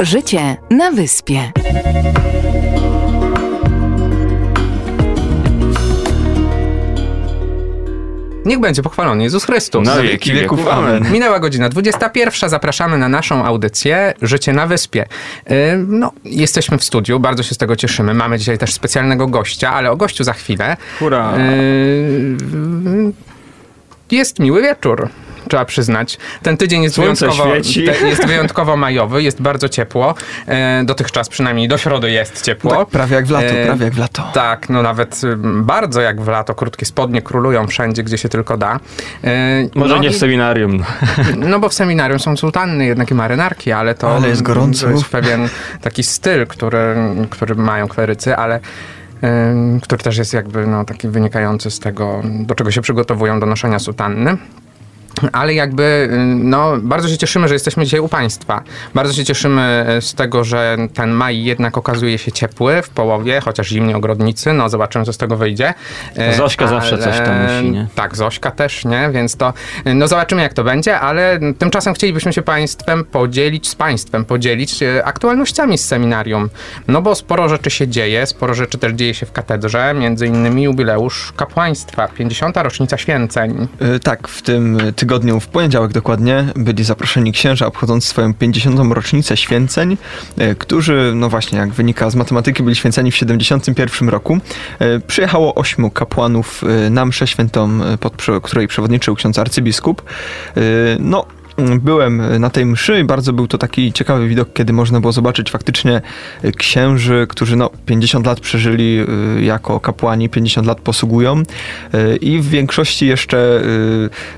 Życie na wyspie. Niech będzie pochwalony Jezus Chrystus. Na wieki wieków. Amen. Minęła godzina 21. Zapraszamy na naszą audycję Życie na Wyspie. Yy, No, jesteśmy w studiu, bardzo się z tego cieszymy. Mamy dzisiaj też specjalnego gościa, ale o gościu za chwilę. Hurra. Yy, Jest miły wieczór. Trzeba przyznać. Ten tydzień jest Słońce wyjątkowo, te- jest wyjątkowo majowy, jest bardzo ciepło. E, dotychczas przynajmniej do środy jest ciepło. Tak, prawie jak w lato, E, prawie jak w lato. Tak, no nawet ym, bardzo jak w lato. Krótkie spodnie królują wszędzie, gdzie się tylko da. E, Może no nie i- w seminarium. No bo w seminarium są sutanny, jednak i marynarki, ale to... Ale jest gorąco. To jest pewien taki styl, który, który mają klerycy, ale który też jest jakby no, taki wynikający z tego, do czego się przygotowują do noszenia sutanny. Ale jakby, no, bardzo się cieszymy, że jesteśmy dzisiaj u Państwa. Bardzo się cieszymy y, z tego, że ten maj jednak okazuje się ciepły w połowie, chociaż zimni ogrodnicy, no zobaczymy, co z tego wyjdzie. Y, Zośka zawsze coś tam musi, nie? Tak, Zośka też, nie? Więc to, no zobaczymy, jak to będzie, ale tymczasem chcielibyśmy się Państwem podzielić, z Państwem podzielić y, aktualnościami z seminarium. No bo sporo rzeczy się dzieje, sporo rzeczy też dzieje się w katedrze, między innymi jubileusz kapłaństwa, 50. rocznica święceń. Tak, w tym tygodniu, w poniedziałek dokładnie, byli zaproszeni księża obchodzący swoją 50. rocznicę święceń, y, którzy, no właśnie, jak wynika z matematyki, byli święceni w 71 roku. Y, Przyjechało ośmiu kapłanów y, na mszę świętą, pod której przewodniczył ksiądz arcybiskup. No, Byłem na tej mszy i bardzo był to taki ciekawy widok, kiedy można było zobaczyć faktycznie y, księży, którzy no 50 lat przeżyli y, jako kapłani, 50 lat posługują y, i w większości jeszcze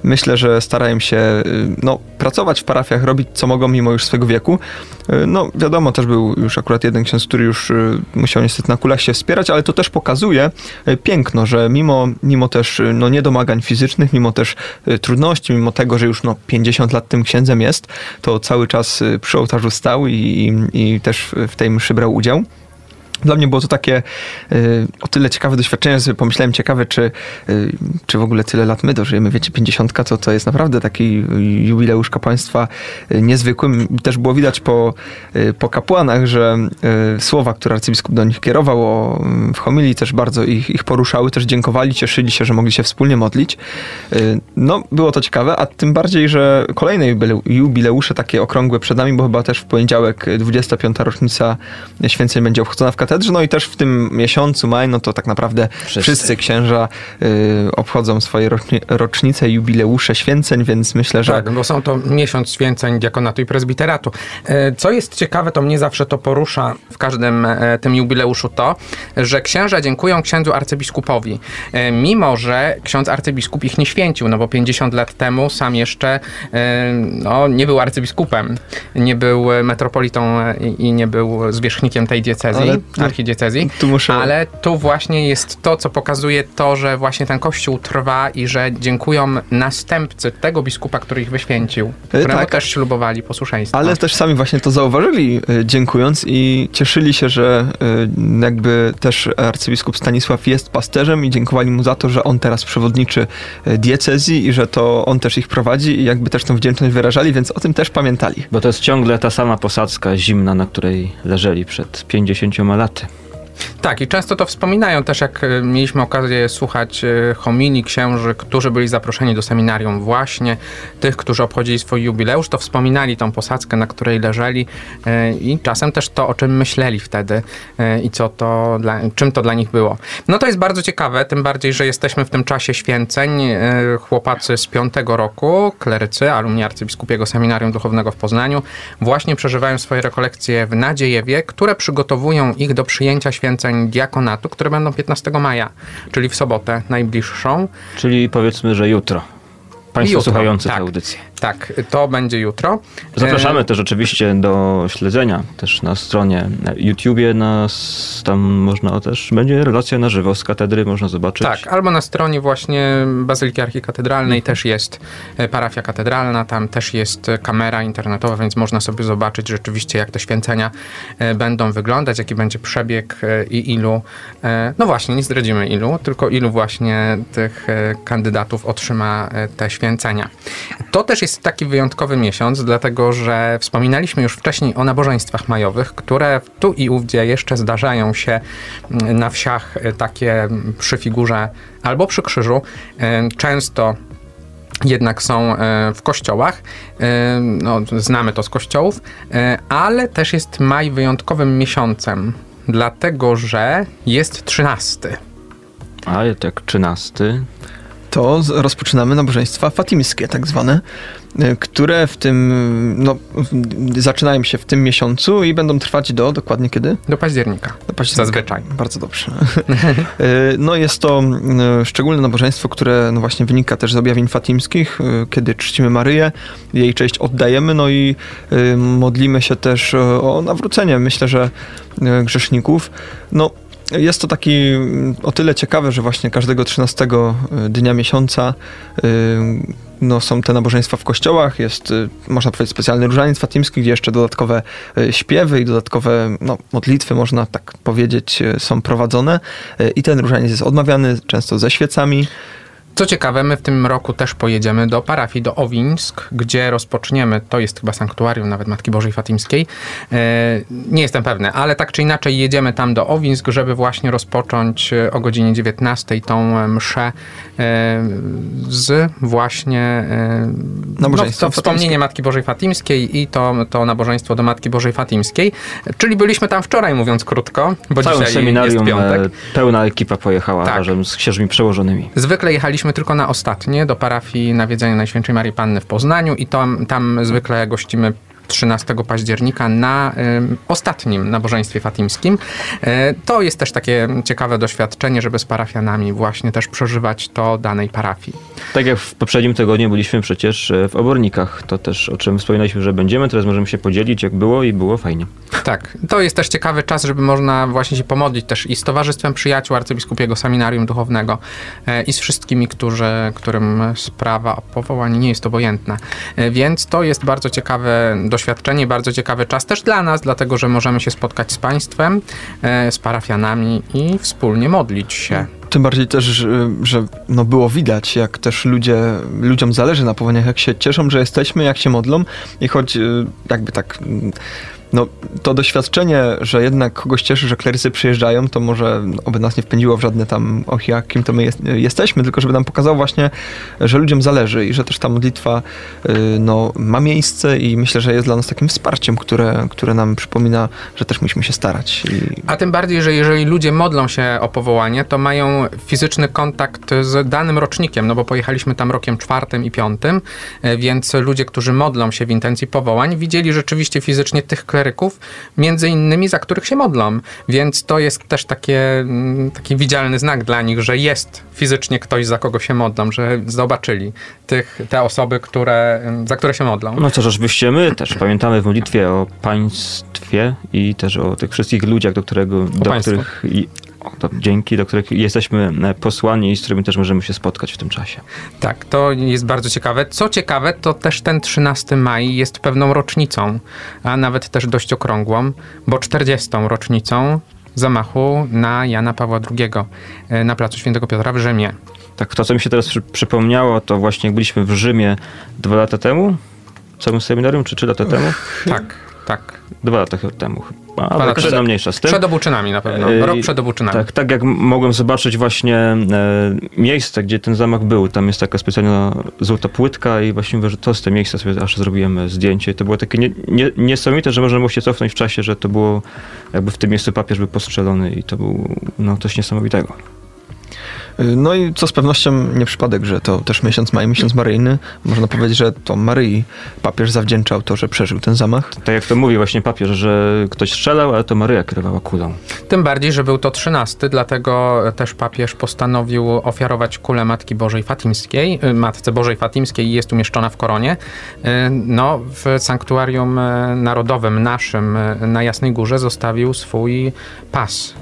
myślę, że starają się no, pracować w parafiach, robić co mogą mimo już swego wieku. No wiadomo, też był już akurat jeden ksiądz, który już musiał niestety na kulach się wspierać, ale to też pokazuje piękno, że mimo, mimo też no, niedomagań fizycznych, mimo też trudności, mimo tego, że już no, 50 lat tym księdzem jest, to cały czas y, przy ołtarzu stał i, i, też w tej mszy brał udział. Dla mnie było to takie y, o tyle ciekawe doświadczenie, że pomyślałem ciekawe, czy, y, czy w ogóle tyle lat my dożyjemy. Wiecie, 50 to, to jest naprawdę taki jubileusz kapłaństwa y, niezwykłym. Też było widać po, po kapłanach, że słowa, które arcybiskup do nich kierował o, w homilii też bardzo ich, ich poruszały, też dziękowali, cieszyli się, że mogli się wspólnie modlić. No, było to ciekawe, a tym bardziej, że kolejne jubileu- jubileusze takie okrągłe przed nami, bo chyba też w poniedziałek y, 25. rocznica święceń będzie obchodzona w katedrze, no i też w tym miesiącu maj, no to tak naprawdę wszyscy, Wszyscy. księża y, obchodzą swoje rocznice, jubileusze święceń, więc myślę, że Tak, bo są to miesiąc święceń diakonatu i prezbiteratu. E, Co jest ciekawe, to mnie zawsze to porusza w każdym e, tym jubileuszu to, że księża dziękują księdzu arcybiskupowi. E, Mimo, że ksiądz arcybiskup ich nie święcił, no bo 50 lat temu sam jeszcze no, nie był arcybiskupem, nie był metropolitą i nie był zwierzchnikiem tej diecezji, Ale, archidiecezji. tu muszę- Ale tu właśnie jest to, co pokazuje to, że właśnie ten kościół trwa i że dziękują następcy tego biskupa, który ich wyświęcił, któremu tak. też ślubowali posłuszeństwo. Ale też sami właśnie to zauważyli, y, dziękując i cieszyli się, że y, jakby też arcybiskup Stanisław jest pasterzem i dziękowali mu za to, że on teraz przewodniczy diecezji i że to on też ich prowadzi i jakby też tą wdzięczność wyrażali, więc o tym też pamiętali. Bo to jest ciągle ta sama posadzka zimna, na której leżeli przed 50 buonanotte. Tak, i często to wspominają też, jak e, mieliśmy okazję słuchać e, homilii księży, którzy byli zaproszeni do seminarium właśnie, tych, którzy obchodzili swój jubileusz, to wspominali tą posadzkę, na której leżeli e, i czasem też to, o czym myśleli wtedy i co to dla, czym to dla nich było. No to jest bardzo ciekawe, tym bardziej, że jesteśmy w tym czasie święceń. Chłopacy z piątego roku, klerycy, alumni arcybiskupiego seminarium duchownego w Poznaniu, właśnie przeżywają swoje rekolekcje w Nadziejewie, które przygotowują ich do przyjęcia święceń diakonatu, które będą 15 maja, czyli w sobotę najbliższą. Czyli powiedzmy, że jutro. Państwo Jutro, słuchający tak. tę audycję. Tak, to będzie jutro. Zapraszamy E, też oczywiście do śledzenia też na stronie na YouTubie, nas, tam można też, będzie relacja na żywo z katedry, można zobaczyć. Tak, albo na stronie właśnie Bazyliki Archikatedralnej też jest e, parafia katedralna, tam też jest e, kamera internetowa, więc można sobie zobaczyć rzeczywiście, jak te święcenia będą wyglądać, jaki będzie przebieg i ilu, no właśnie, nie zdradzimy ilu, tylko ilu właśnie tych kandydatów otrzyma te święcenia. To też jest taki wyjątkowy miesiąc, dlatego że wspominaliśmy już wcześniej o nabożeństwach majowych, które tu i ówdzie jeszcze zdarzają się mm, na wsiach e, takie mm, przy figurze albo przy krzyżu. E, Często jednak są e, w kościołach. No, znamy to z kościołów, ale też jest maj wyjątkowym miesiącem, dlatego że jest 13. A tak 13. to rozpoczynamy nabożeństwa fatimskie, tak zwane, y, które w tym, no, zaczynają się w tym miesiącu i będą trwać do, dokładnie kiedy? Do października. Do października. Zazwyczaj. Bardzo dobrze. Y, no jest to y, szczególne nabożeństwo, które no właśnie wynika też z objawień fatimskich, kiedy czcimy Maryję, jej cześć oddajemy, no i modlimy się też o nawrócenie, myślę, że grzeszników. No jest to taki mm, o tyle ciekawe, że właśnie każdego 13 dnia miesiąca y, no, są te nabożeństwa w kościołach, jest, y, można powiedzieć, specjalny różaniec fatimski, gdzie jeszcze dodatkowe y, śpiewy i dodatkowe no, modlitwy, można tak powiedzieć, y, są prowadzone. Y, I ten różaniec jest odmawiany często ze świecami. Co ciekawe, my w tym roku też pojedziemy do parafii, do Owińsk, gdzie rozpoczniemy, to jest chyba sanktuarium nawet Matki Bożej Fatimskiej. E, nie jestem pewny, ale tak czy inaczej jedziemy tam do Owińsk, żeby właśnie rozpocząć e, o godzinie 19 tą e, mszę z właśnie e, no, to wspomnienie Matki Bożej Fatimskiej i to, to nabożeństwo do Matki Bożej Fatimskiej. Czyli byliśmy tam wczoraj, mówiąc krótko, bo Całym dzisiaj seminarium jest piątek. pełna ekipa pojechała Tak. razem z księżmi przełożonymi. Zwykle jechaliśmy tylko na ostatnie do parafii Nawiedzenia Najświętszej Marii Panny w Poznaniu i tam, tam zwykle gościmy 13 października na ym, ostatnim nabożeństwie fatimskim. E, to jest też takie ciekawe doświadczenie, żeby z parafianami właśnie też przeżywać to danej parafii. Tak jak w poprzednim tygodniu byliśmy przecież e, w Obornikach, to też o czym wspominaliśmy, że będziemy, teraz możemy się podzielić jak było i było fajnie. Tak, to jest też ciekawy czas, żeby można właśnie się pomodlić też i z Towarzystwem Przyjaciół Arcybiskupiego Seminarium Duchownego e, i z wszystkimi, którzy, którym sprawa o powołanie nie jest obojętna. Więc to jest bardzo ciekawe doświadczenie, bardzo ciekawy czas też dla nas, dlatego że możemy się spotkać z Państwem, e, z parafianami i wspólnie modlić się. Tym bardziej też, że, że no było widać, jak też ludzie, ludziom zależy na powołaniach, jak się cieszą, że jesteśmy, jak się modlą i choć y, jakby tak... No, to doświadczenie, że jednak kogoś cieszy, że klerycy przyjeżdżają, to może oby nas nie wpędziło w żadne tam, och, jakim to my jest, jesteśmy, tylko żeby nam pokazało właśnie, że ludziom zależy i że też ta modlitwa y, no, ma miejsce i myślę, że jest dla nas takim wsparciem, które, które nam przypomina, że też musimy się starać. I A tym bardziej, że jeżeli ludzie modlą się o powołanie, to mają fizyczny kontakt z danym rocznikiem, no bo pojechaliśmy tam rokiem czwartym i piątym, e, więc ludzie, którzy modlą się w intencji powołań, widzieli rzeczywiście fizycznie tych kleryków, między innymi za których się modlą, więc to jest też takie, mm, taki widzialny znak dla nich, że jest fizycznie ktoś, za kogo się modlą, że zobaczyli tych, te osoby, które, za które się modlą. No cóż, oczywiście my też pamiętamy w modlitwie o państwie i też o tych wszystkich ludziach, do, którego, do państwu. których dzięki, do których jesteśmy e, posłani i z którymi też możemy się spotkać w tym czasie. Tak, to jest bardzo ciekawe. Co ciekawe, to też ten 13 maj jest pewną rocznicą, a nawet też dość okrągłą, bo 40. rocznicą zamachu na Jana Pawła II e, na placu Świętego Piotra w Rzymie. Tak, to co mi się teraz przy, przypomniało, to właśnie jak byliśmy w Rzymie dwa lata temu, w całym seminarium, czy trzy lata temu? Tak, tak. Dwa lata chyba temu. A, Dwa ale no temu. mniejsza z tym. Przed obuczynami na pewno. Yy, Rok przed obuczynami. Tak, tak jak mogłem zobaczyć właśnie e, miejsce, gdzie ten zamach był. Tam jest taka specjalna złota płytka i właśnie mówię, że to z te miejsca sobie aż zrobiłem zdjęcie. To było takie nie, nie, niesamowite, że można było się cofnąć w czasie, że to było jakby w tym miejscu papież był postrzelony i to był no coś niesamowitego. No i co z pewnością nie przypadek, że to też miesiąc maj, miesiąc maryjny. Można powiedzieć, że to Maryi papież zawdzięczał to, że przeżył ten zamach. Tak jak to mówi właśnie papież, że ktoś strzelał, ale to Maryja kierowała kulą. Tym bardziej, że był to trzynasty, dlatego też papież postanowił ofiarować kulę Matki Bożej Fatimskiej, y, Matce Bożej Fatimskiej i jest umieszczona w koronie. Y, no, w sanktuarium y, narodowym naszym na Jasnej Górze zostawił swój pas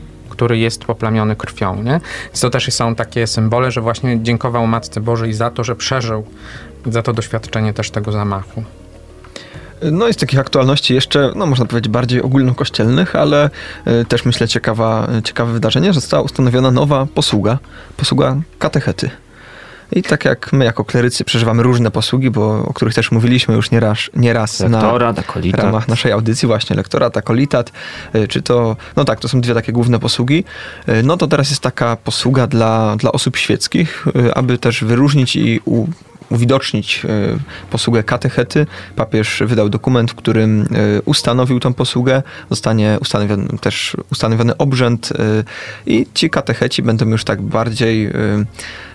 który jest poplamiony krwią. Nie? To też są takie symbole, że właśnie dziękował Matce Bożej za to, że przeżył, za to doświadczenie też tego zamachu. No i z takich aktualności jeszcze, no można powiedzieć bardziej ogólnokościelnych, ale y, też myślę ciekawa, ciekawe wydarzenie, że została ustanowiona nowa posługa, posługa katechety. I tak jak my jako klerycy przeżywamy różne posługi, bo o których też mówiliśmy już nieraz, nieraz lektorat, na akolitat. ramach naszej audycji, właśnie lektorat, akolitat, y, czy to, no tak, to są dwie takie główne posługi, y, no to teraz jest taka posługa dla, dla osób świeckich, aby też wyróżnić i u, uwidocznić posługę katechety. Papież wydał dokument, w którym ustanowił tą posługę. Zostanie ustanowiony też ustanowiony obrzęd i ci katecheci będą już tak bardziej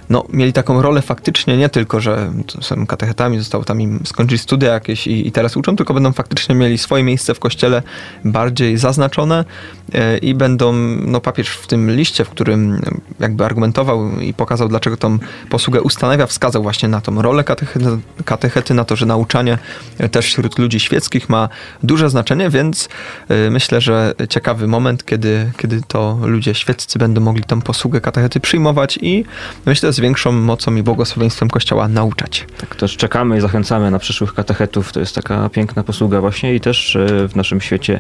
no, mieli taką rolę faktycznie nie tylko, że są katechetami, zostało tam im skończyć studia jakieś i, i, teraz uczą, tylko będą faktycznie mieli swoje miejsce w kościele bardziej zaznaczone i będą, no papież w tym liście, w którym jakby argumentował i pokazał, dlaczego tą posługę ustanawia, wskazał właśnie na tą rolę katechety, katechety na to, że nauczanie też wśród ludzi świeckich ma duże znaczenie, więc e, myślę, że ciekawy moment, kiedy, kiedy to ludzie świeccy będą mogli tą posługę katechety przyjmować i myślę, z większą mocą i błogosławieństwem Kościoła nauczać. Tak, też czekamy i zachęcamy na przyszłych katechetów. To jest taka piękna posługa właśnie i też e, w naszym świecie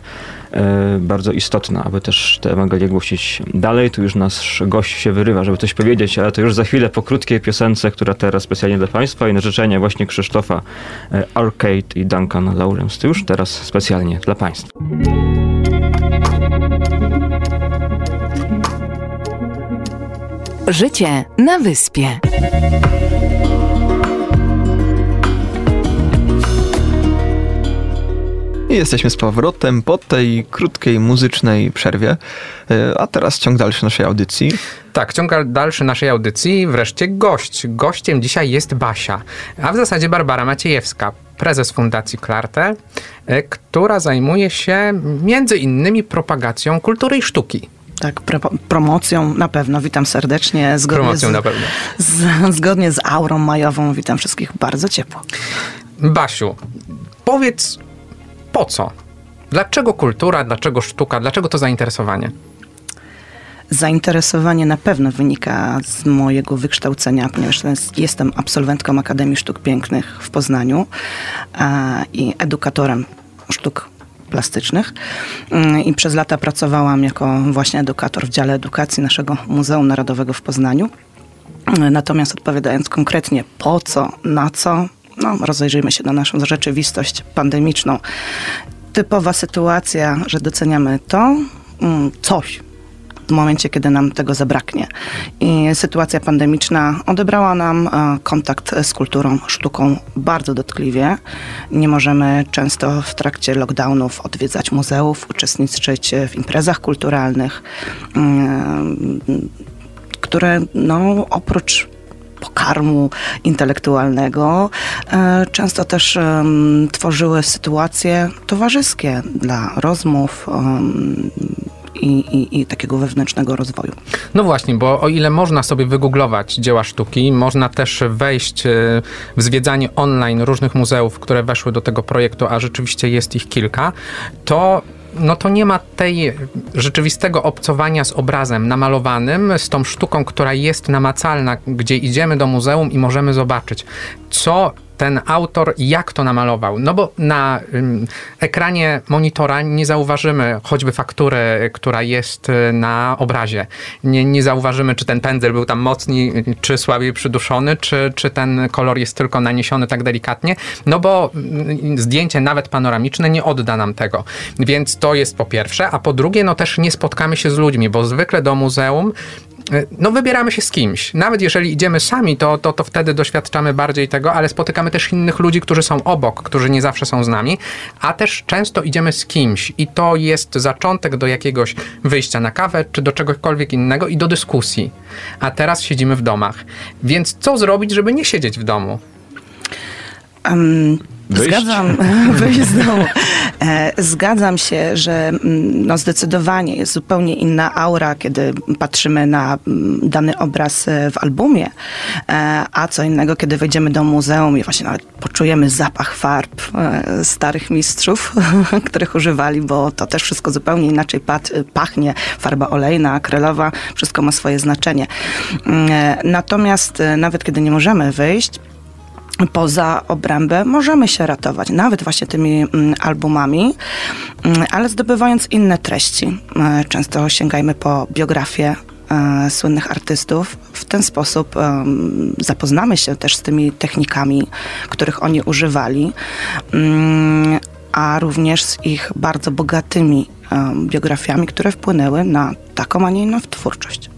e, bardzo istotna, aby też tę Ewangelię głosić dalej. Tu już nasz gość się wyrywa, żeby coś powiedzieć, ale to już za chwilę po krótkiej piosence, która teraz specjalnie dla Państwa i na życzenie właśnie Krzysztofa e, Arcade i Duncan Lawrence. To już teraz specjalnie dla Państwa. Życie na wyspie. I jesteśmy z powrotem po tej krótkiej muzycznej przerwie. E, a teraz ciąg dalszy naszej audycji. Tak, ciąg dalszy naszej audycji. Wreszcie gość. Gościem dzisiaj jest Basia, a w zasadzie Barbara Maciejewska, prezes Fundacji Klarte, e, która zajmuje się między innymi propagacją kultury i sztuki. Tak, pro, promocją na pewno. Witam serdecznie. Zgodnie promocją z, na pewno. Z, zgodnie z aurą majową witam wszystkich bardzo ciepło. Basiu, powiedz po co? Dlaczego kultura, dlaczego sztuka, dlaczego to zainteresowanie? Zainteresowanie na pewno wynika z mojego wykształcenia, ponieważ jestem absolwentką Akademii Sztuk Pięknych w Poznaniu i edukatorem sztuk plastycznych mm, i przez lata pracowałam jako właśnie edukator w dziale edukacji naszego Muzeum Narodowego w Poznaniu. Natomiast odpowiadając konkretnie po co, na co, no, rozejrzyjmy się na naszą rzeczywistość pandemiczną. Typowa sytuacja, że doceniamy to, mm, coś, w momencie, kiedy nam tego zabraknie. I sytuacja pandemiczna odebrała nam e, kontakt z kulturą, sztuką bardzo dotkliwie. Nie możemy często w trakcie lockdownów odwiedzać muzeów, uczestniczyć w imprezach kulturalnych, mm, które no, oprócz pokarmu intelektualnego, e, często też tworzyły sytuacje towarzyskie dla rozmów, i, i, i, takiego wewnętrznego rozwoju. No właśnie, bo o ile można sobie wygooglować dzieła sztuki, można też wejść e, w zwiedzanie online różnych muzeów, które weszły do tego projektu, a rzeczywiście jest ich kilka, to no to nie ma tej rzeczywistego obcowania z obrazem namalowanym, z tą sztuką, która jest namacalna, gdzie idziemy do muzeum i możemy zobaczyć, co ten autor jak to namalował. No bo na ekranie monitora nie zauważymy choćby faktury, która jest y, na obrazie. Nie, nie zauważymy, czy ten pędzel był tam mocniej, czy słabiej przyduszony, czy, czy ten kolor jest tylko naniesiony tak delikatnie. No bo zdjęcie, nawet panoramiczne, nie odda nam tego. Więc to jest po pierwsze. A po drugie, no też nie spotkamy się z ludźmi, bo zwykle do muzeum no wybieramy się z kimś. Nawet jeżeli idziemy sami, to, to, to wtedy doświadczamy bardziej tego, ale spotykamy też innych ludzi, którzy są obok, którzy nie zawsze są z nami, a też często idziemy z kimś i to jest zaczątek do jakiegoś wyjścia na kawę, czy do czegokolwiek innego i do dyskusji. A teraz siedzimy w domach. Więc co zrobić, żeby nie siedzieć w domu? Um, Wyjść? Zgadzam, wyjść z domu. E, Zgadzam się, że mm, no zdecydowanie jest zupełnie inna aura, kiedy patrzymy na mm, dany obraz e, w albumie, e, a co innego, kiedy wejdziemy do muzeum i właśnie nawet poczujemy zapach farb starych mistrzów, których używali, bo to też wszystko zupełnie inaczej pachnie. Farba olejna, akrylowa, wszystko ma swoje znaczenie. Mm, Natomiast nawet kiedy nie możemy wyjść, poza obrębę możemy się ratować, nawet właśnie tymi mm, albumami, mm, ale zdobywając inne treści. E, Często sięgajmy po biografię e, słynnych artystów. W ten sposób em, zapoznamy się też z tymi technikami, których oni używali, mm, a również z ich bardzo bogatymi biografiami, które wpłynęły na taką, a nie inną twórczość.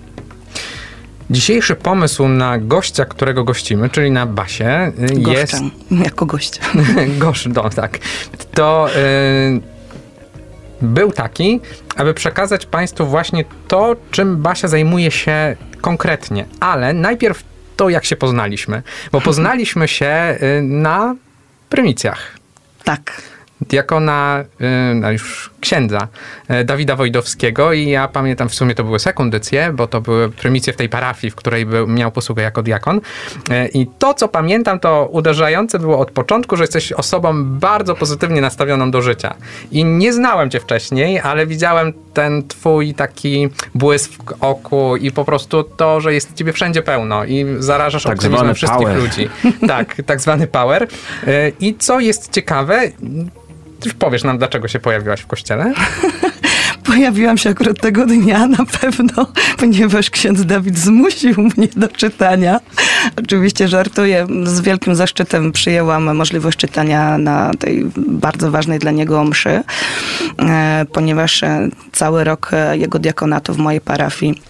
Dzisiejszy pomysł na gościa, którego gościmy, czyli na Basie, y, jest... Goszczę, jako gość. Gosz, no tak. To y, był taki, aby przekazać Państwu właśnie to, czym Basia zajmuje się konkretnie. Ale najpierw to, jak się poznaliśmy. Bo poznaliśmy się y, na prymicjach. Tak. Diakona, y, no już księdza y, Dawida Wojdowskiego i ja pamiętam, w sumie to były sekundycje, bo to były prymicje w tej parafii, w której był, miał posługę jako diakon. Y, I to, co pamiętam, to uderzające było od początku, że jesteś osobą bardzo pozytywnie nastawioną do życia. I nie znałem cię wcześniej, ale widziałem ten twój taki błysk w oku i po prostu to, że jest ciebie wszędzie pełno i zarażasz Tak optymizmem wszystkich power. ludzi. Tak, tak zwany power. I co jest ciekawe, ty powiesz nam, dlaczego się pojawiłaś w kościele? Pojawiłam się akurat tego dnia na pewno, ponieważ ksiądz Dawid zmusił mnie do czytania. Oczywiście żartuję. Z wielkim zaszczytem przyjęłam możliwość czytania na tej bardzo ważnej dla niego mszy, e, ponieważ e, cały rok e, jego diakonatu w mojej parafii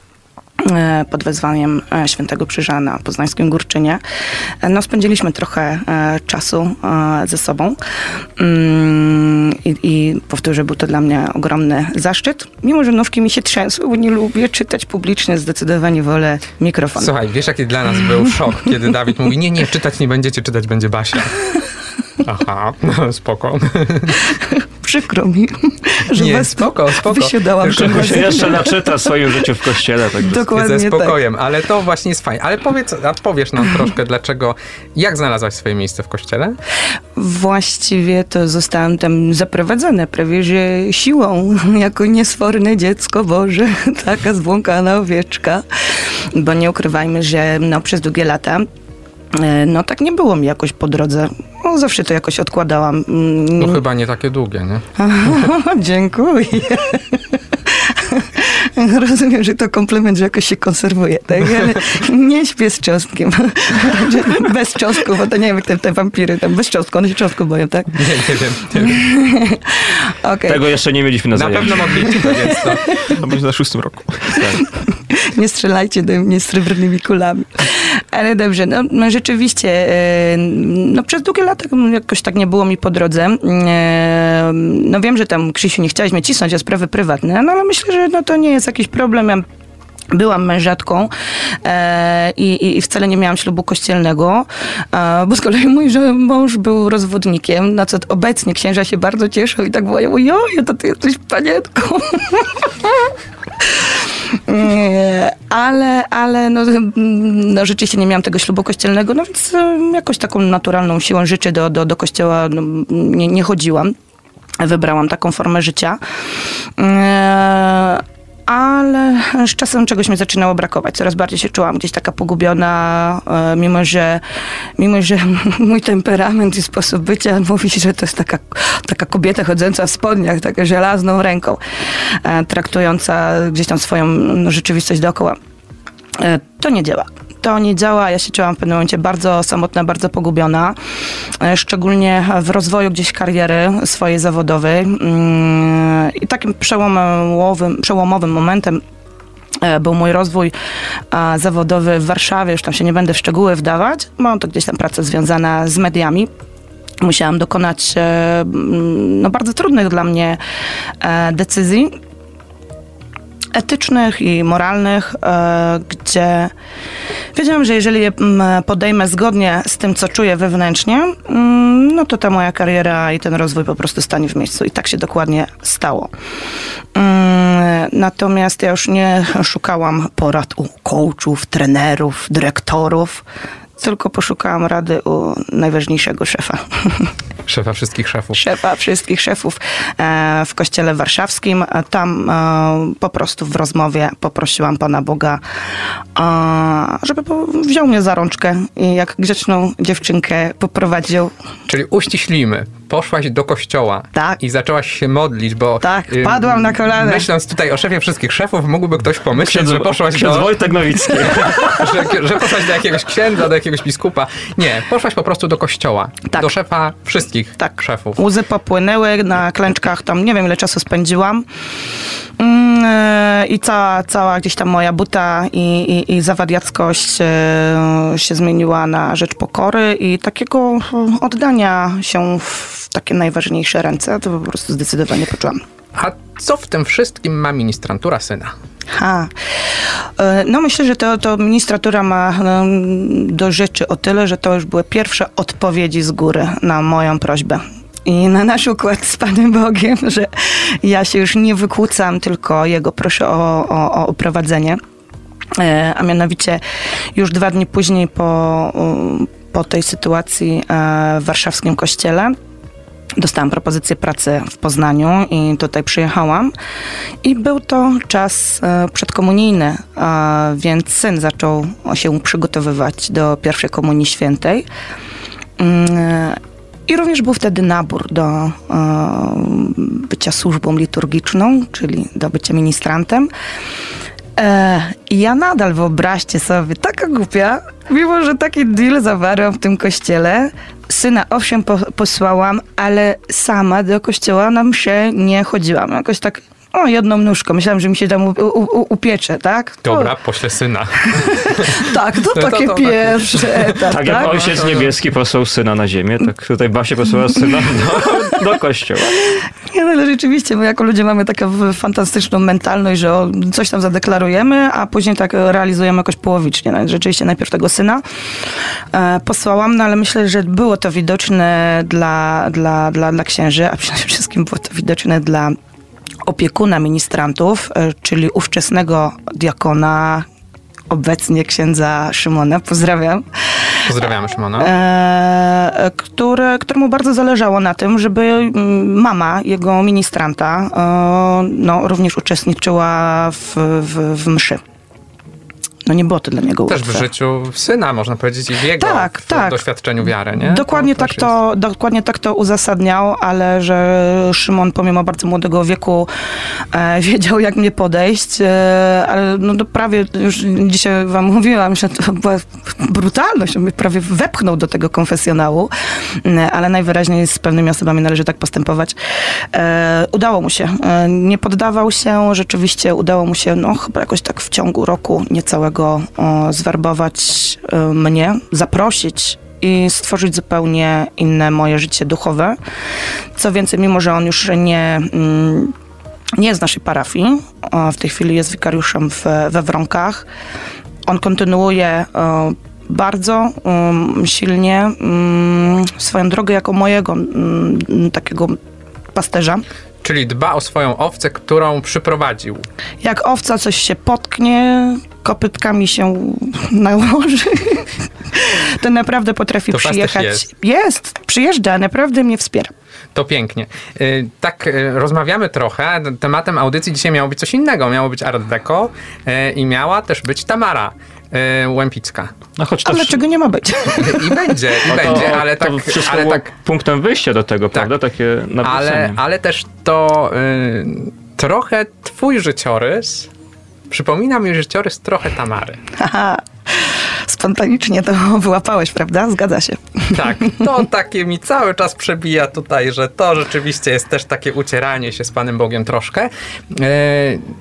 pod wezwaniem e, Świętego Krzyża na poznańskim Górczynie. E, No, spędziliśmy trochę e, czasu e, ze sobą Mm, i, i powtórzę, był to dla mnie ogromny zaszczyt. Mimo, że nóżki mi się trzęsły, nie lubię czytać publicznie, zdecydowanie wolę mikrofon. Słuchaj, wiesz jaki dla nas był szok, kiedy Dawid mówi, nie, nie, czytać nie będziecie, czytać będzie Basia. Aha, no, spoko. Przykro mi, że Nie, was spoko, spoko. wysiadałam Tylko się jeszcze naczyta w swoim życiu w kościele. Tak Dokładnie Ze tak. spokojem, ale to właśnie jest fajne. Ale powiedz, a powiesz nam troszkę, dlaczego, jak znalazłaś swoje miejsce w kościele? Właściwie to zostałam tam zaprowadzona prawie że siłą, jako niesforne dziecko Boże, taka zwłąkana owieczka, bo nie ukrywajmy, że no, przez długie lata no tak nie było mi jakoś po drodze. No, zawsze to jakoś odkładałam. Mm, No chyba nie takie długie, nie? Dziękuję. Rozumiem, że to komplement, że jakoś się konserwuje, tak? Ale nie śpię z cząstkiem. Bez cząstku, bo to nie wiem, jak te, te wampiry tam bez cząstku, one się cząstku boją, tak? Nie, nie wiem. Nie wiem. Okej. Tego jeszcze nie mieliśmy na Na zajęciu. pewno mogliśmy, więc to... To będzie na szóstym roku. Nie strzelajcie do mnie srebrnymi kulami. Ale dobrze, no, no rzeczywiście, e, no przez długie lata jakoś tak nie było mi po drodze. E, No wiem, że tam Krzysiu nie chciałeś mnie cisnąć o sprawy prywatne, no ale myślę, że no to nie jest jakiś problem. Ja Byłam mężatką e, i, i wcale nie miałam ślubu kościelnego, e, bo z kolei mój mąż był rozwodnikiem, na co obecnie księża się bardzo cieszą i tak wołają, ojoj, to ty jesteś panietką. Nie, ale, ale no, no rzeczywiście nie miałam tego ślubu kościelnego, no więc e, jakoś taką naturalną siłą rzeczy do, do, do kościoła no, nie, nie chodziłam. Wybrałam taką formę życia. E, ale z czasem czegoś mi zaczynało brakować. Coraz bardziej się czułam gdzieś taka pogubiona, e, mimo że, mimo że mój temperament i sposób bycia mówi, że to jest taka, taka kobieta chodząca w spodniach, taka żelazną ręką, e, traktująca gdzieś tam swoją rzeczywistość dookoła. E, To nie działa. To nie działa. Ja się czułam w pewnym momencie bardzo samotna, bardzo pogubiona. E, Szczególnie w rozwoju gdzieś kariery swojej zawodowej. Mm, I takim przełomowym, przełomowym momentem e, był mój rozwój zawodowy w Warszawie, już tam się nie będę w szczegóły wdawać, mam to gdzieś tam praca związana z mediami. Musiałam dokonać e, mm, no, bardzo trudnych dla mnie decyzji etycznych i moralnych, gdzie wiedziałam, że jeżeli je mm, podejmę zgodnie z tym, co czuję wewnętrznie, mm, no to ta moja kariera i ten rozwój po prostu stanie w miejscu. I tak się dokładnie stało. Mm, Natomiast ja już nie szukałam porad u coachów, trenerów, dyrektorów, tylko poszukałam rady u najważniejszego szefa. Szefa wszystkich szefów. szefa wszystkich szefów e, w kościele warszawskim. Tam e, po prostu w rozmowie poprosiłam Pana Boga, e, żeby wziął mnie za rączkę i jak grzeczną dziewczynkę poprowadził. Czyli uściślimy. Poszłaś do kościoła Tak. i zaczęłaś się modlić, bo... Tak, padłam na kolana. Myśląc tutaj o szefie wszystkich szefów, mógłby ktoś pomyśleć, że poszłaś do... Wojtek Nowicki. że, że poszłaś do jakiegoś księdza, do jakiegoś biskupa. Nie, poszłaś po prostu do kościoła. Tak. Do szefa wszystkich Tak. szefów. Łzy popłynęły na klęczkach, tam nie wiem ile czasu spędziłam. Mm, e, I cała, cała gdzieś tam moja buta i, i, i zawadiackość e, się zmieniła na rzecz pokory i takiego e, oddania się w takie najważniejsze ręce, to po prostu zdecydowanie poczułam. A co w tym wszystkim ma ministrantura syna? Ha. E, No myślę, że to, to ministratura ma em, do rzeczy o tyle, że to już były pierwsze odpowiedzi z góry na moją prośbę. I na nasz układ z Panem Bogiem, że ja się już nie wykłócam, tylko Jego proszę o, o, o prowadzenie. E, A mianowicie już dwa dni później po, po tej sytuacji e, w warszawskim kościele Dostałam propozycję pracy w Poznaniu i tutaj przyjechałam. I był to czas e, przedkomunijny, e, więc syn zaczął się przygotowywać do pierwszej komunii świętej. Mm, e, I również był wtedy nabór do bycia służbą liturgiczną, czyli do bycia ministrantem. I ja nadal, wyobraźcie sobie, taka głupia, mimo że taki deal zawarłam w tym kościele, syna owszem po, posłałam, ale sama do kościoła na mszę nie chodziłam. Jakoś tak, o, jedną nóżką. Myślałam, że mi się tam u, u, u, upiecze, tak? To- Dobra, poślę syna. tak, to, To- to- takie to- pierwsze etap, Tak jak tak? ojciec niebieski posłał syna na ziemię, tak tutaj Basia posłała syna do, do kościoła. Nie, no, ale rzeczywiście, my jako ludzie mamy taką fantastyczną mentalność, że coś tam zadeklarujemy, a później tak realizujemy jakoś połowicznie. No, rzeczywiście najpierw tego syna e, posłałam, no ale myślę, że było to widoczne dla, dla, dla, dla księży, a przede wszystkim było to widoczne dla opiekuna ministrantów, e, czyli ówczesnego diakona, obecnie księdza Szymona, pozdrawiam, Pozdrawiamy Szymona. e, które, któremu bardzo zależało na tym, żeby mm, mama jego ministranta e, no, również uczestniczyła w, w, w mszy. No nie było to dla niego Też łatwe. w życiu syna, można powiedzieć, i w jego Tak, w tak. doświadczeniu wiary, nie? Dokładnie To tak, też to, dokładnie tak to uzasadniał, ale że Szymon pomimo bardzo młodego wieku e, wiedział, jak mnie podejść, e, ale no to prawie już dzisiaj wam mówiłam, że to była brutalność, on mnie prawie wepchnął do tego konfesjonału, e, ale najwyraźniej z pewnymi osobami należy tak postępować. E, udało mu się. E, nie poddawał się, rzeczywiście udało mu się, no chyba jakoś tak w ciągu roku niecałego o, zwerbować e, mnie, zaprosić i stworzyć zupełnie inne moje życie duchowe. Co więcej, mimo że on już nie, mm, nie jest z naszej parafii, w tej chwili jest wikariuszem w, we Wronkach, on kontynuuje e, bardzo um, silnie um, swoją drogę jako mojego takiego pasterza. Czyli dba o swoją owcę, którą przyprowadził. Jak owca coś się potknie, kopytkami się nałoży, to naprawdę potrafi To przyjechać. jest. jest, przyjeżdża, naprawdę mnie wspiera. To pięknie. Y, Tak, y, rozmawiamy trochę. Tematem audycji dzisiaj miało być coś innego. Miało być Art Deco y, i miała też być Tamara Łępicka. No choć to, dlaczego nie ma być? I będzie, i to, będzie, ale tak, to wszystko ale tak, punktem wyjścia do tego, prawda? Takie ale, ale też to y, trochę twój życiorys przypomina mi życiorys trochę Tamary. Spontanicznie to wyłapałeś, prawda? Zgadza się. Tak, to takie mi cały czas przebija tutaj, że to rzeczywiście jest też takie ucieranie się z Panem Bogiem troszkę. E,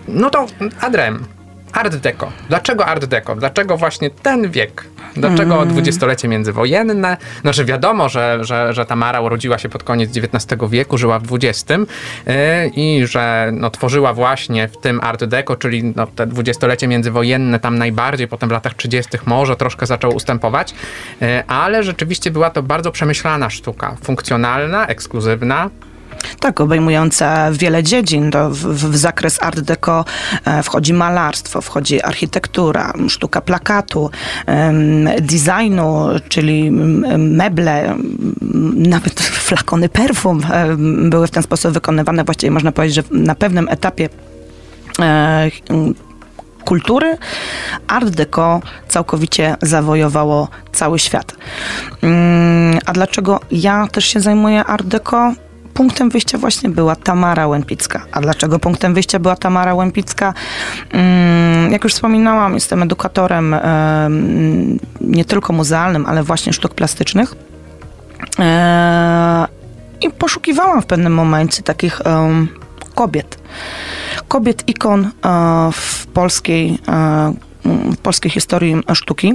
No to Adrem, Art Deco. Dlaczego Art Deco? Dlaczego właśnie ten wiek? Dlaczego dwudziestolecie międzywojenne? Znaczy wiadomo, że, że, że Tamara urodziła się pod koniec XIX wieku, żyła w XX yy, i że no, tworzyła właśnie w tym Art Deco, czyli no, te dwudziestolecie międzywojenne tam najbardziej, potem w latach 30. może troszkę zaczęło ustępować, yy, ale rzeczywiście była to bardzo przemyślana sztuka, funkcjonalna, ekskluzywna, Tak, obejmująca wiele dziedzin. To w, w zakres art deco e, wchodzi malarstwo, wchodzi architektura, sztuka plakatu, designu, czyli meble, nawet flakony perfum em, były w ten sposób wykonywane. Właściwie można powiedzieć, że na pewnym etapie e, kultury, Art Deco całkowicie zawojowało cały świat. Mm, A dlaczego ja też się zajmuję Art Deco? Punktem wyjścia właśnie była Tamara Łępicka. A dlaczego punktem wyjścia była Tamara Łępicka? Mm, Jak już wspominałam, jestem edukatorem em, nie tylko muzealnym, ale właśnie sztuk plastycznych. E, I poszukiwałam w pewnym momencie takich kobiet. Kobiet ikon e, w polskiej, e, w polskiej historii sztuki.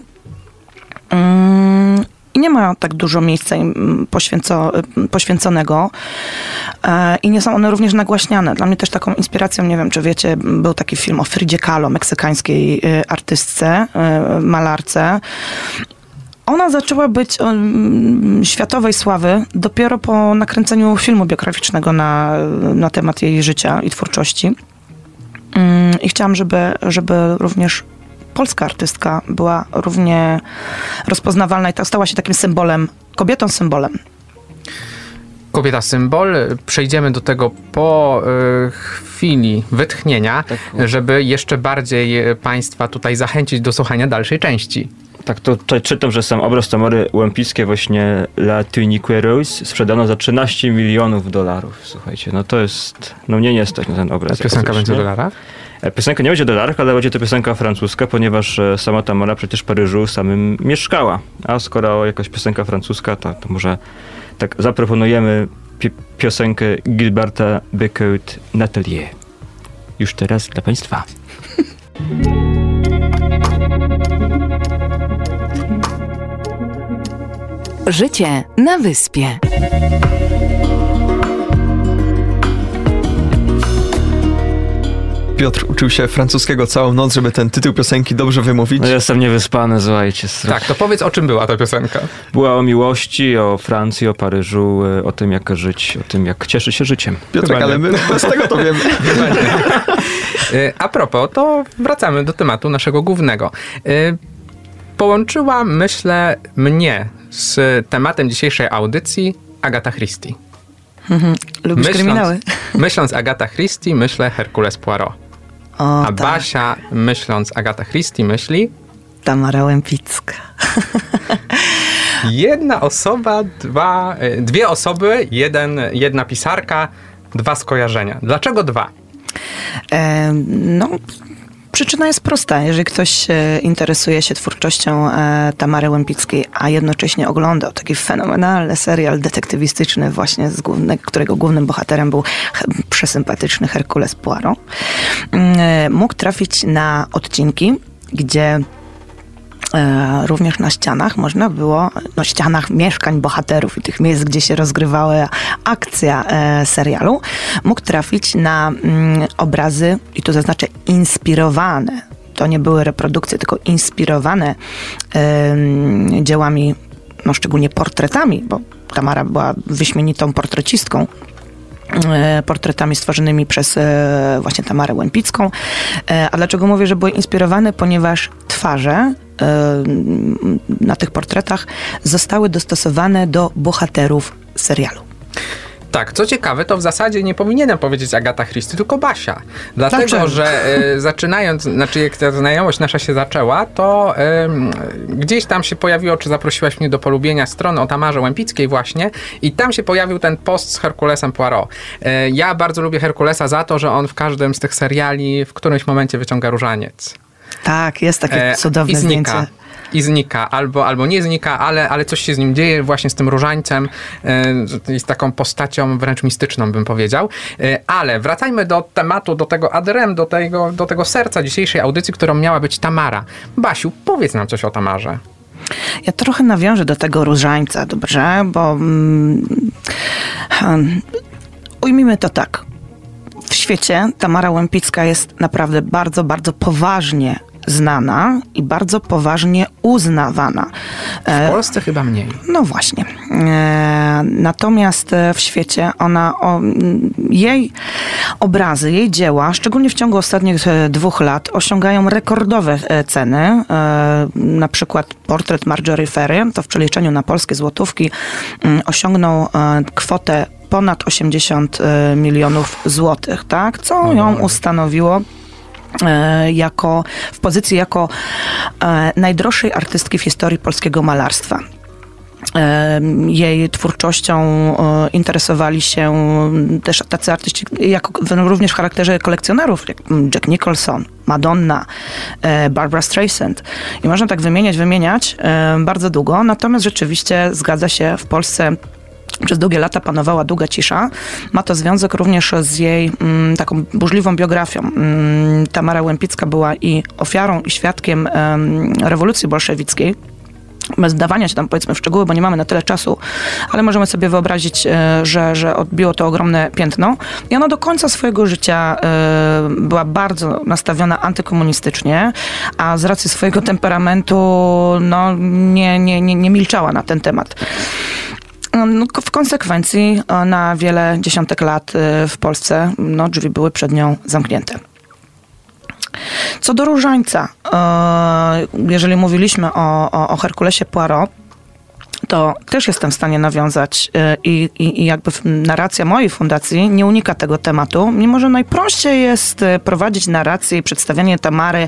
Mm, I nie ma tak dużo miejsca im poświęco, poświęconego e, i nie są one również nagłaśniane. Dla mnie też taką inspiracją, nie wiem czy wiecie, był taki film o Fridzie Kahlo, meksykańskiej e, artystce, e, malarce. Ona zaczęła być um, światowej sławy dopiero po nakręceniu filmu biograficznego na, na temat jej życia i twórczości. Mm, I chciałam, żeby, żeby również polska artystka była równie rozpoznawalna i ta stała się takim symbolem, kobietą symbolem. Kobieta symbol. Przejdziemy do tego po y, chwili wytchnienia, żeby jeszcze bardziej y, Państwa tutaj zachęcić do słuchania dalszej części. Tak, to tutaj czytam, że sam obraz Tamory Łępickie właśnie La Tunique Rose sprzedano za 13 milionów dolarów. Słuchajcie, no to jest, no mnie nie stać na ten obraz. Ta piosenka będzie w dolarach? E, Piosenka nie będzie o dolarach, ale będzie to piosenka francuska, ponieważ e, sama Tamara przecież w Paryżu samym mieszkała. A skoro jakaś piosenka francuska, to, to może tak zaproponujemy pi- piosenkę Gilberta Beckett Natelier. Już teraz dla Państwa. Życie na wyspie. Piotr uczył się francuskiego całą noc, żeby ten tytuł piosenki dobrze wymówić. No jestem niewyspany, słuchajcie. strasznie. Tak, to powiedz o czym była ta piosenka. Była o miłości, o Francji, o Paryżu, e, o tym jak żyć, o tym jak cieszyć się życiem. Piotrek, ale my bez tego to wiemy. Y, A propos, to wracamy do tematu naszego głównego. Y, Połączyła, myślę, mnie z tematem dzisiejszej audycji Agata Christie. Lubisz kryminały? myśląc Agata Christie, myślę Herkules Poirot. O, A tak. Basia, myśląc Agata Christie, myśli Tamara Łępicka. jedna osoba, dwa, y, dwie osoby, jeden, jedna pisarka, dwa skojarzenia. Dlaczego dwa? E, no, przyczyna jest prosta. Jeżeli ktoś e, interesuje się twórczością e, Tamary Łępickiej, a jednocześnie oglądał taki fenomenalny serial detektywistyczny właśnie, z główne, którego głównym bohaterem był przesympatyczny Herkules Poirot, mm, e, mógł trafić na odcinki, gdzie również na ścianach można było, na ścianach mieszkań bohaterów i tych miejsc, gdzie się rozgrywała akcja e, serialu, mógł trafić na mm, obrazy, i tu zaznaczę inspirowane. To nie były reprodukcje, tylko inspirowane dziełami, no szczególnie portretami, bo Tamara była wyśmienitą portrecistką e, portretami stworzonymi przez e, właśnie Tamarę Łępicką. E, A dlaczego mówię, że były inspirowane? Ponieważ twarze e, na tych portretach zostały dostosowane do bohaterów serialu. Tak, co ciekawe, to w zasadzie nie powinienem powiedzieć Agata Christie, tylko Basia. Dlatego, Dlaczego? że e, zaczynając, znaczy jak ta znajomość nasza się zaczęła, to gdzieś tam się pojawiło, czy zaprosiłaś mnie do polubienia strony o Tamarze Łępickiej właśnie i tam się pojawił ten post z Herkulesem Poirot. E, ja bardzo lubię Herkulesa za to, że on w każdym z tych seriali w którymś momencie wyciąga różaniec. Tak, jest takie E, cudowne znika. zdjęcie. I znika, albo, albo nie znika, ale, ale coś się z nim dzieje właśnie z tym różańcem, e, jest taką postacią wręcz mistyczną, bym powiedział. E, ale wracajmy do tematu, do tego adrem, do tego, do tego serca dzisiejszej audycji, którą miała być Tamara. Basiu, powiedz nam coś o Tamarze. Ja trochę nawiążę do tego różańca, dobrze? Bo hmm, ujmijmy to tak. W świecie Tamara Łępicka jest naprawdę bardzo, bardzo poważnie znana i bardzo poważnie uznawana. W E, Polsce chyba mniej. No właśnie. E, Natomiast e, w świecie ona, o, jej obrazy, jej dzieła, szczególnie w ciągu ostatnich dwóch lat, osiągają rekordowe ceny. Na przykład portret Marjorie Ferry, to w przeliczeniu na polskie złotówki, m, osiągnął kwotę ponad 80 e, milionów złotych, tak? Co ją ustanowiło jako, w pozycji jako e, najdroższej artystki w historii polskiego malarstwa. E, Jej twórczością e, interesowali się też tacy artyści, jako, również w charakterze kolekcjonerów, jak Jack Nicholson, Madonna, e, Barbara Streisand. I można tak wymieniać, wymieniać e, bardzo długo. Natomiast rzeczywiście zgadza się, w Polsce przez długie lata panowała długa cisza. Ma to związek również z jej mm, taką burzliwą biografią. Mm, Tamara Łępicka była i ofiarą, i świadkiem em, rewolucji bolszewickiej. Bez wdawania się tam powiedzmy w szczegóły, bo nie mamy na tyle czasu, ale możemy sobie wyobrazić, e, że, że odbiło to ogromne piętno. I ona do końca swojego życia e, była bardzo nastawiona antykomunistycznie, a z racji swojego temperamentu no, nie, nie, nie, nie milczała na ten temat. No, w konsekwencji e, na wiele dziesiątek lat e, w Polsce no, drzwi były przed nią zamknięte. Co do różańca, e, jeżeli mówiliśmy o, o, o Herkulesie Poirot, to też jestem w stanie nawiązać e, i, i, i jakby narracja mojej fundacji nie unika tego tematu, mimo że najprościej jest e, prowadzić narrację i przedstawianie Tamary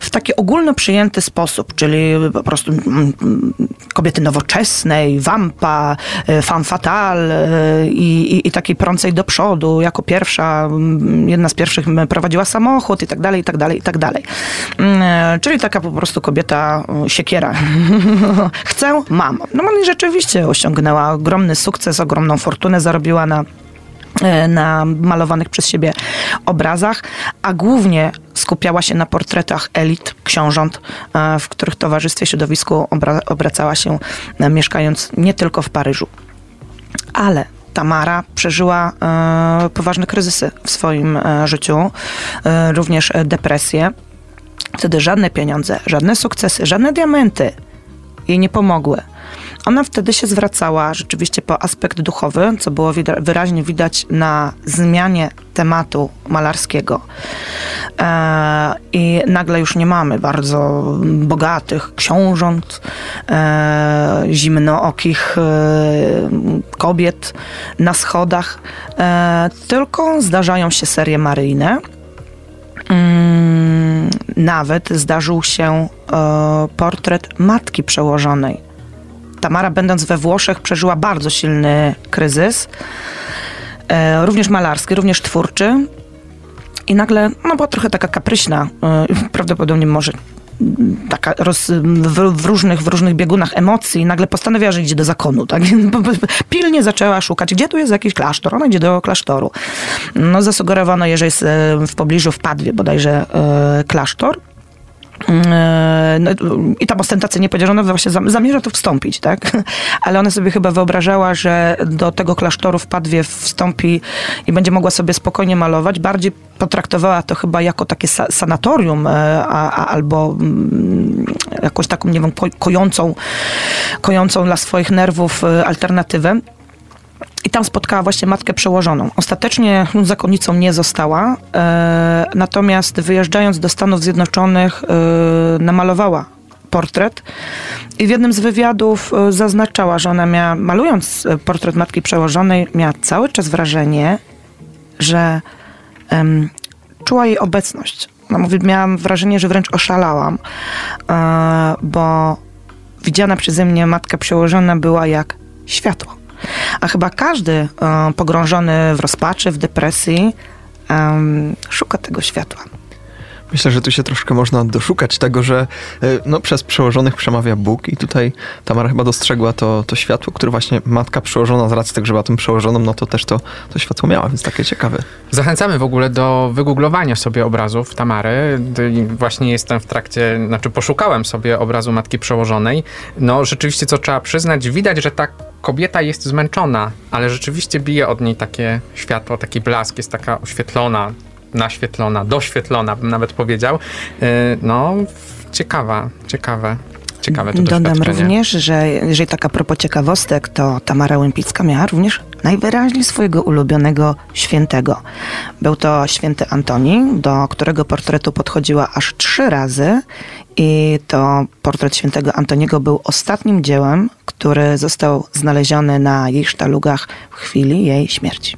w taki ogólno przyjęty sposób, czyli po prostu mm, mm, kobiety nowoczesnej, wampa, e, femme fatale i, i, i takiej prącej do przodu, jako pierwsza, mm, jedna z pierwszych prowadziła samochód i tak dalej, i tak dalej, i tak dalej. Czyli taka po prostu kobieta siekiera. Chcę, mam. No i rzeczywiście osiągnęła ogromny sukces, ogromną fortunę zarobiła na e, na malowanych przez siebie obrazach, a głównie skupiała się na portretach elit, książąt, e, w których towarzystwie środowisku obra- obracała się, e, mieszkając nie tylko w Paryżu. Ale Tamara przeżyła poważne kryzysy w swoim życiu, również depresję. Wtedy żadne pieniądze, żadne sukcesy, żadne diamenty jej nie pomogły. Ona wtedy się zwracała rzeczywiście po aspekt duchowy, co było wyraźnie widać na zmianie tematu malarskiego. E, I nagle już nie mamy bardzo bogatych książąt, e, zimnookich e, kobiet na schodach, tylko zdarzają się serie maryjne. Mm, Nawet zdarzył się portret matki przełożonej. Tamara, będąc we Włoszech, przeżyła bardzo silny kryzys, e, również malarski, również twórczy. I nagle, no była trochę taka kapryśna, e, prawdopodobnie może taka roz, w, w, różnych, w różnych biegunach emocji, nagle postanowiła, że idzie do zakonu. Tak? Pilnie zaczęła szukać, gdzie tu jest jakiś klasztor. Ona idzie do klasztoru. No, zasugerowano, że jest e, w pobliżu w Padwie bodajże klasztor. E, no, I tam ostentacyjnie powiedziała, że ona właśnie zam- zamierza tu wstąpić, tak? Ale ona sobie chyba wyobrażała, że do tego klasztoru w Padwie wstąpi i będzie mogła sobie spokojnie malować. Bardziej potraktowała to chyba jako takie sa- sanatorium e, a, a, albo mm, jakąś taką, nie wiem, ko- kojącą, kojącą dla swoich nerwów e, alternatywę. I tam spotkała właśnie matkę przełożoną. Ostatecznie zakonnicą nie została, e, natomiast wyjeżdżając do Stanów Zjednoczonych e, namalowała portret i w jednym z wywiadów e, zaznaczała, że ona miała, malując e, portret matki przełożonej, miała cały czas wrażenie, że czuła jej obecność. No, miałam wrażenie, że wręcz oszalałam, e, bo widziana przeze mnie matka przełożona była jak światło. A chyba każdy e, pogrążony w rozpaczy, w depresji szuka tego światła. Myślę, że tu się troszkę można doszukać tego, że e, no, przez przełożonych przemawia Bóg i tutaj Tamara chyba dostrzegła to, to światło, które właśnie matka przełożona z racji tego, że była tym przełożoną, no to też to, to światło miała, więc takie ciekawe. Zachęcamy w ogóle do wygooglowania sobie obrazów Tamary. Właśnie jestem w trakcie, znaczy poszukałem sobie obrazu matki przełożonej. No rzeczywiście, co trzeba przyznać, widać, że ta kobieta jest zmęczona, ale rzeczywiście bije od niej takie światło, taki blask, jest taka oświetlona, naświetlona, doświetlona, bym nawet powiedział. Yy, No, ciekawa, ciekawe. Ciekawe to Dodam również, że jeżeli taka propos ciekawostek, to Tamara Łępicka miała również najwyraźniej swojego ulubionego świętego. Był to święty Antoni, do którego portretu podchodziła aż trzy razy i to portret świętego Antoniego był ostatnim dziełem, który został znaleziony na jej sztalugach w chwili jej śmierci.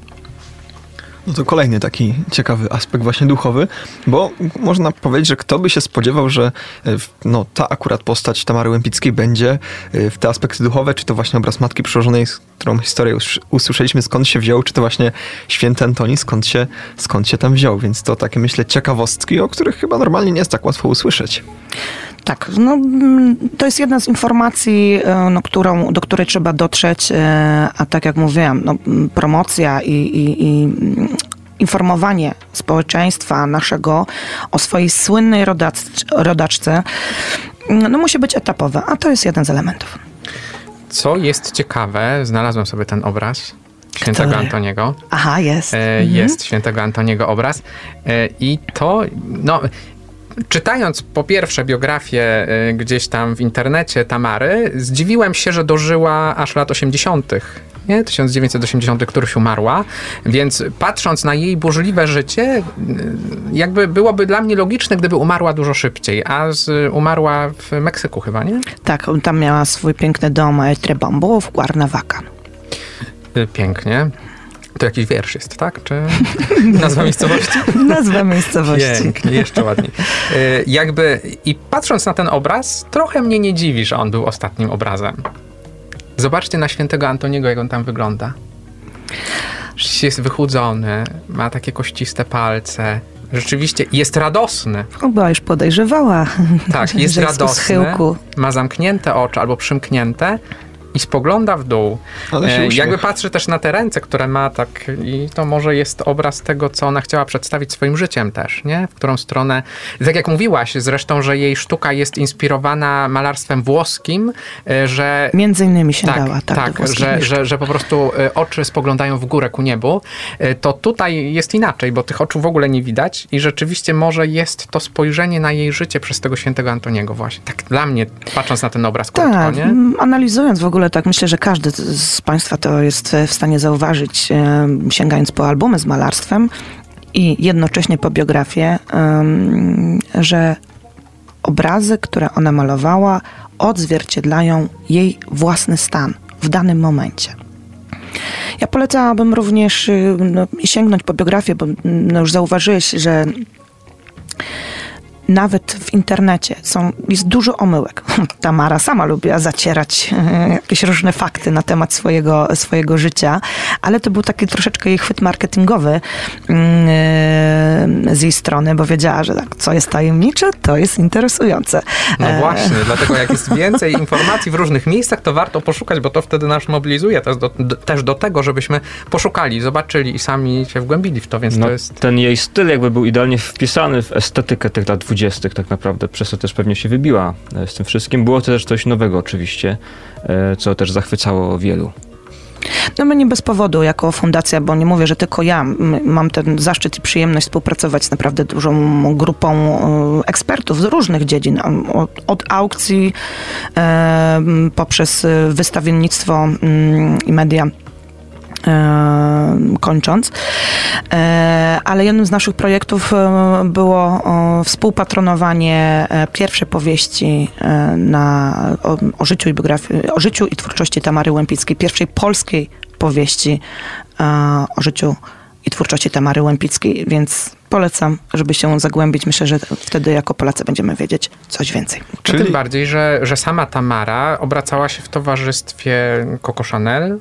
No to kolejny taki ciekawy aspekt właśnie duchowy, bo można powiedzieć, że kto by się spodziewał, że e, no, ta akurat postać Tamary Łępickiej będzie e, w te aspekty duchowe, czy to właśnie obraz Matki Przełożonej, którą historię us- usłyszeliśmy skąd się wziął, czy to właśnie święty Antoni skąd się, skąd się tam wziął, więc to takie myślę ciekawostki, o których chyba normalnie nie jest tak łatwo usłyszeć. Tak, no, mm, to jest jedna z informacji, e, no, którą, do której trzeba dotrzeć, e, a tak jak mówiłam, no, m, promocja i, i, i mm, informowanie społeczeństwa naszego o swojej słynnej rodac, rodaczce mm, no, musi być etapowe, a to jest jeden z elementów. Co jest ciekawe, znalazłem sobie ten obraz świętego Który? Antoniego. Aha, jest. E, Jest świętego Antoniego obraz. I to, no, czytając po pierwsze biografię e, gdzieś tam w internecie Tamary, zdziwiłem się, że dożyła aż lat 80. Nie? 1980, któryś umarła, więc patrząc na jej burzliwe życie, e, jakby byłoby dla mnie logiczne, gdyby umarła dużo szybciej, a z, umarła w Meksyku chyba, nie? Tak, tam miała swój piękny dom El Trebombo w Cuernavaca. E, Pięknie. To jakiś wiersz jest, tak? Czy nazwa miejscowości? Nazwa miejscowości. Pięknie, jeszcze ładniej. E, Jakby i patrząc na ten obraz, trochę mnie nie dziwi, że on był ostatnim obrazem. Zobaczcie na świętego Antoniego, jak on tam wygląda. Jest wychudzony, ma takie kościste palce. Rzeczywiście jest radosny. Chyba już podejrzewała. Tak, jest jest radosny. Ma zamknięte oczy albo przymknięte i spogląda w dół. Ale się E. Jakby patrzy też na te ręce, które ma, tak i to może jest obraz tego, co ona chciała przedstawić swoim życiem też, nie? W którą stronę, tak jak mówiłaś zresztą, że jej sztuka jest inspirowana malarstwem włoskim, e, że Między innymi się tak, dała. Tak, tak że, że, że po prostu e, oczy spoglądają w górę ku niebu, to tutaj jest inaczej, bo tych oczu w ogóle nie widać i rzeczywiście może jest to spojrzenie na jej życie przez tego świętego Antoniego właśnie. Tak dla mnie, patrząc na ten obraz krótko, Tak, nie? analizując w ogóle tak, myślę, że każdy z- Państwa to jest e, w stanie zauważyć, e, sięgając po albumy z malarstwem i jednocześnie po biografię, że obrazy, które ona malowała, odzwierciedlają jej własny stan w danym momencie. Ja polecałabym również y, no, sięgnąć po biografię, bo no, już zauważyłeś, że nawet w internecie są, jest dużo omyłek. Tamara sama lubiła zacierać e, jakieś różne fakty na temat swojego, swojego życia, ale to był taki troszeczkę jej chwyt marketingowy mm, e, z jej strony, bo wiedziała, że tak, co jest tajemnicze, to jest interesujące. No E, właśnie, dlatego jak jest więcej informacji w różnych miejscach, to warto poszukać, bo to wtedy nas mobilizuje też do, też do tego, żebyśmy poszukali, zobaczyli i sami się wgłębili w to, więc No, to jest... Ten jej styl jakby był idealnie wpisany w estetykę tych lat dwudziestych tak naprawdę, przez to też pewnie się wybiła e, z tym wszystkim. Było to też coś nowego oczywiście, e, co też zachwycało wielu. No my nie bez powodu jako fundacja, bo nie mówię, że tylko ja mam ten zaszczyt i przyjemność współpracować z naprawdę dużą grupą e, ekspertów z różnych dziedzin, od, od aukcji poprzez wystawiennictwo i media. Kończąc, E, ale jednym z naszych projektów było współpatronowanie e, pierwszej powieści e, na, o, o, życiu i biografii, o życiu i twórczości Tamary Łępickiej, pierwszej polskiej powieści o życiu i twórczości Tamary Łępickiej, więc polecam, żeby się zagłębić. Myślę, że wtedy jako Polacy będziemy wiedzieć coś więcej. No Czyli- tym bardziej, że, że sama Tamara obracała się w towarzystwie Coco Chanel.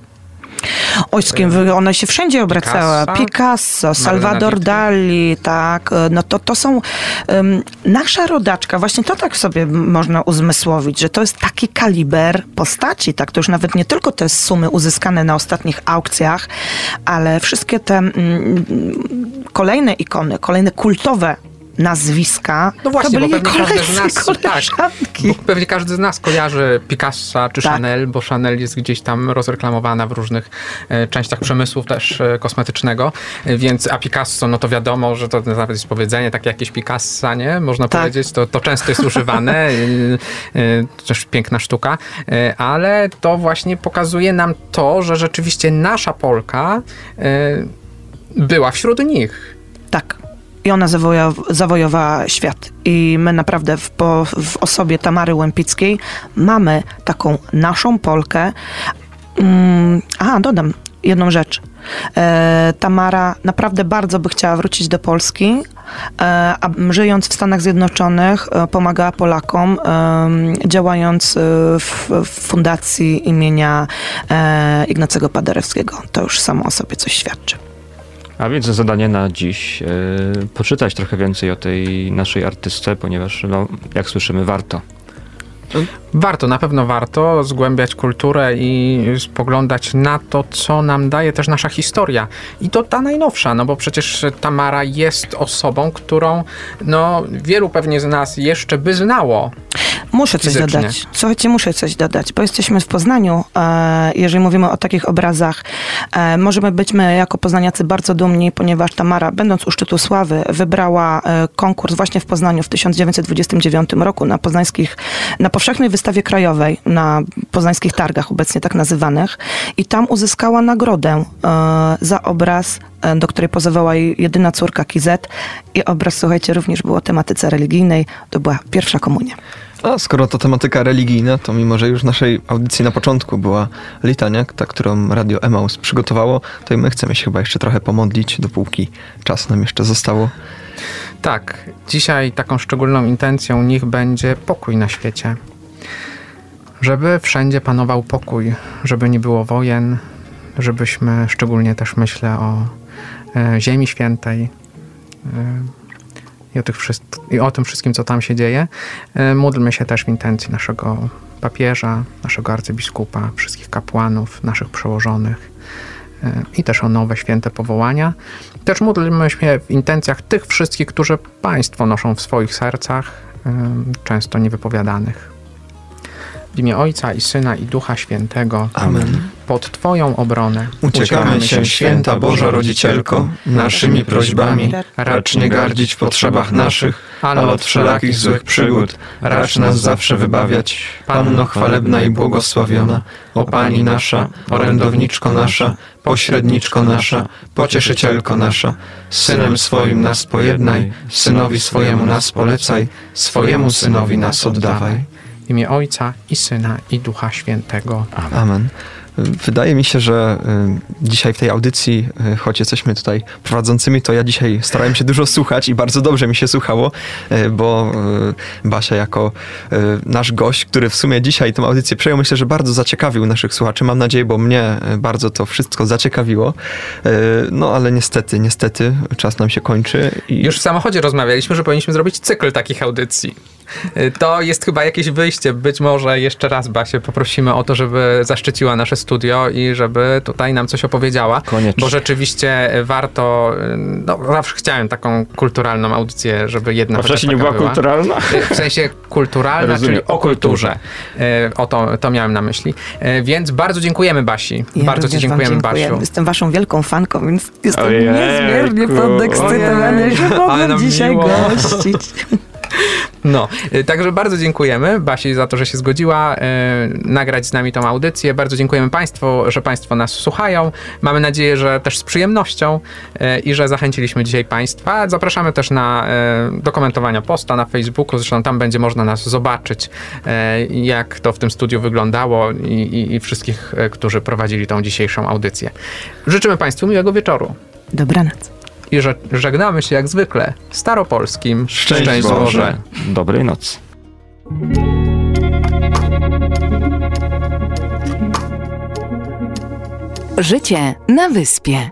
Oj, z kim one się wszędzie obracały. Picasso, Picasso, Salvador. Dali, tak. e, No to, to są em, nasza rodaczka. Właśnie to tak sobie można uzmysłowić, że to jest taki kaliber postaci, tak. To już nawet nie tylko te sumy uzyskane na ostatnich aukcjach, ale wszystkie te mm, kolejne ikony, kolejne kultowe nazwiska, No właśnie, to bo byli z koledzy, nas, tak, bo pewnie każdy z nas kojarzy Picassa czy Tak. Chanel, bo Chanel jest gdzieś tam rozreklamowana w różnych e, częściach przemysłu też e, kosmetycznego, e, więc a Picasso, no to wiadomo, że to nawet jest powiedzenie, takie jakieś Picassa, nie? Można Tak. powiedzieć, to, to często jest używane, e, to też piękna sztuka, e, ale to właśnie pokazuje nam to, że rzeczywiście nasza Polka e, była wśród nich. Tak. I ona zawojow- zawojowała świat. I my naprawdę w, po, w osobie Tamary Łępickiej mamy taką naszą Polkę. Mm, a, dodam jedną rzecz. E, Tamara naprawdę bardzo by chciała wrócić do Polski, e, a żyjąc w Stanach Zjednoczonych e, pomagała Polakom, działając e, w, w fundacji imienia e, Ignacego Paderewskiego. To już samo o sobie coś świadczy. A więc zadanie na dziś, e, poczytać trochę więcej o tej naszej artystce, ponieważ, no, jak słyszymy, warto. Warto, na pewno warto zgłębiać kulturę i spoglądać na to, co nam daje też nasza historia. I to ta najnowsza, no bo przecież Tamara jest osobą, którą no, wielu pewnie z nas jeszcze by znało. Muszę coś Fizycznie. dodać. Słuchajcie, muszę coś dodać, bo jesteśmy w Poznaniu. E, jeżeli mówimy o takich obrazach, e, możemy być my jako poznaniacy bardzo dumni, ponieważ Tamara, będąc u szczytu sławy, wybrała e, konkurs właśnie w Poznaniu w 1929 roku na poznańskich, na powszechnej wystawie krajowej, na poznańskich targach obecnie tak nazywanych i tam uzyskała nagrodę e, za obraz, e, do której pozowała jej jedyna córka Kizet i obraz, słuchajcie, również był o tematyce religijnej. To była pierwsza komunia. A skoro to tematyka religijna, to mimo, że już naszej audycji na początku była litania, ta, którą Radio Emaus przygotowało, to i my chcemy się chyba jeszcze trochę pomodlić, dopóki czas nam jeszcze zostało. Tak, dzisiaj taką szczególną intencją niech będzie pokój na świecie. Żeby wszędzie panował pokój, żeby nie było wojen, żebyśmy, szczególnie też myślę o e, Ziemi Świętej e, i, o i o tym wszystkim, co tam się dzieje. E, módlmy się też w intencji naszego papieża, naszego arcybiskupa, wszystkich kapłanów, naszych przełożonych i też o nowe święte powołania. Też módlmy się w intencjach tych wszystkich, którzy państwo noszą w swoich sercach, często niewypowiadanych. W imię Ojca i Syna i Ducha Świętego. Amen. Pod Twoją obronę Uciekamy się, święta Boża Rodzicielko, naszymi prośbami, racz nie gardzić w potrzebach naszych, ale od wszelakich złych przygód, racz nas zawsze wybawiać. Panno chwalebna i błogosławiona, o Pani nasza, orędowniczko nasza, pośredniczko nasza, pocieszycielko nasza, Synem swoim nas pojednaj, Synowi swojemu nas polecaj, swojemu Synowi nas oddawaj. W imię Ojca i Syna i Ducha Świętego. Amen. Wydaje mi się, że y, dzisiaj w tej audycji, y, choć jesteśmy tutaj prowadzącymi, to ja dzisiaj starałem się dużo słuchać i bardzo dobrze mi się słuchało, y, bo Basia jako nasz gość, który w sumie dzisiaj tę audycję przejął, myślę, że bardzo zaciekawił naszych słuchaczy. Mam nadzieję, bo mnie bardzo to wszystko zaciekawiło. No ale niestety, niestety czas nam się kończy. I Już w samochodzie rozmawialiśmy, że powinniśmy zrobić cykl takich audycji. To jest chyba jakieś wyjście. Być może jeszcze raz Basię poprosimy o to, żeby zaszczyciła nasze studio i żeby tutaj nam coś opowiedziała. Koniecznie. Bo rzeczywiście warto, no zawsze chciałem taką kulturalną audycję, żeby jedna A wcześniej nie taka była kulturalna? Y, W sensie kulturalna, Rozumiem, czyli o kulturze. Y, O to, to miałem na myśli. Y, Więc bardzo dziękujemy Basi. Ja bardzo Ci dziękujemy dziękuję. Basiu. Jestem waszą wielką fanką, więc jestem Ojejku. niezmiernie podekscytowany, że mogę dzisiaj miło. gościć. No, y, także bardzo dziękujemy Basi za to, że się zgodziła y, nagrać z nami tą audycję. Bardzo dziękujemy Państwu, że Państwo nas słuchają. Mamy nadzieję, że też z przyjemnością y, i że zachęciliśmy dzisiaj Państwa. Zapraszamy też na, do komentowania posta na Facebooku, zresztą tam będzie można nas zobaczyć, jak to w tym studiu wyglądało i, i, i wszystkich, którzy prowadzili tą dzisiejszą audycję. Życzymy Państwu miłego wieczoru. Dobranoc. I że, żegnamy się jak zwykle staropolskim. Szczęść Boże. Dobrej nocy. Życie na wyspie.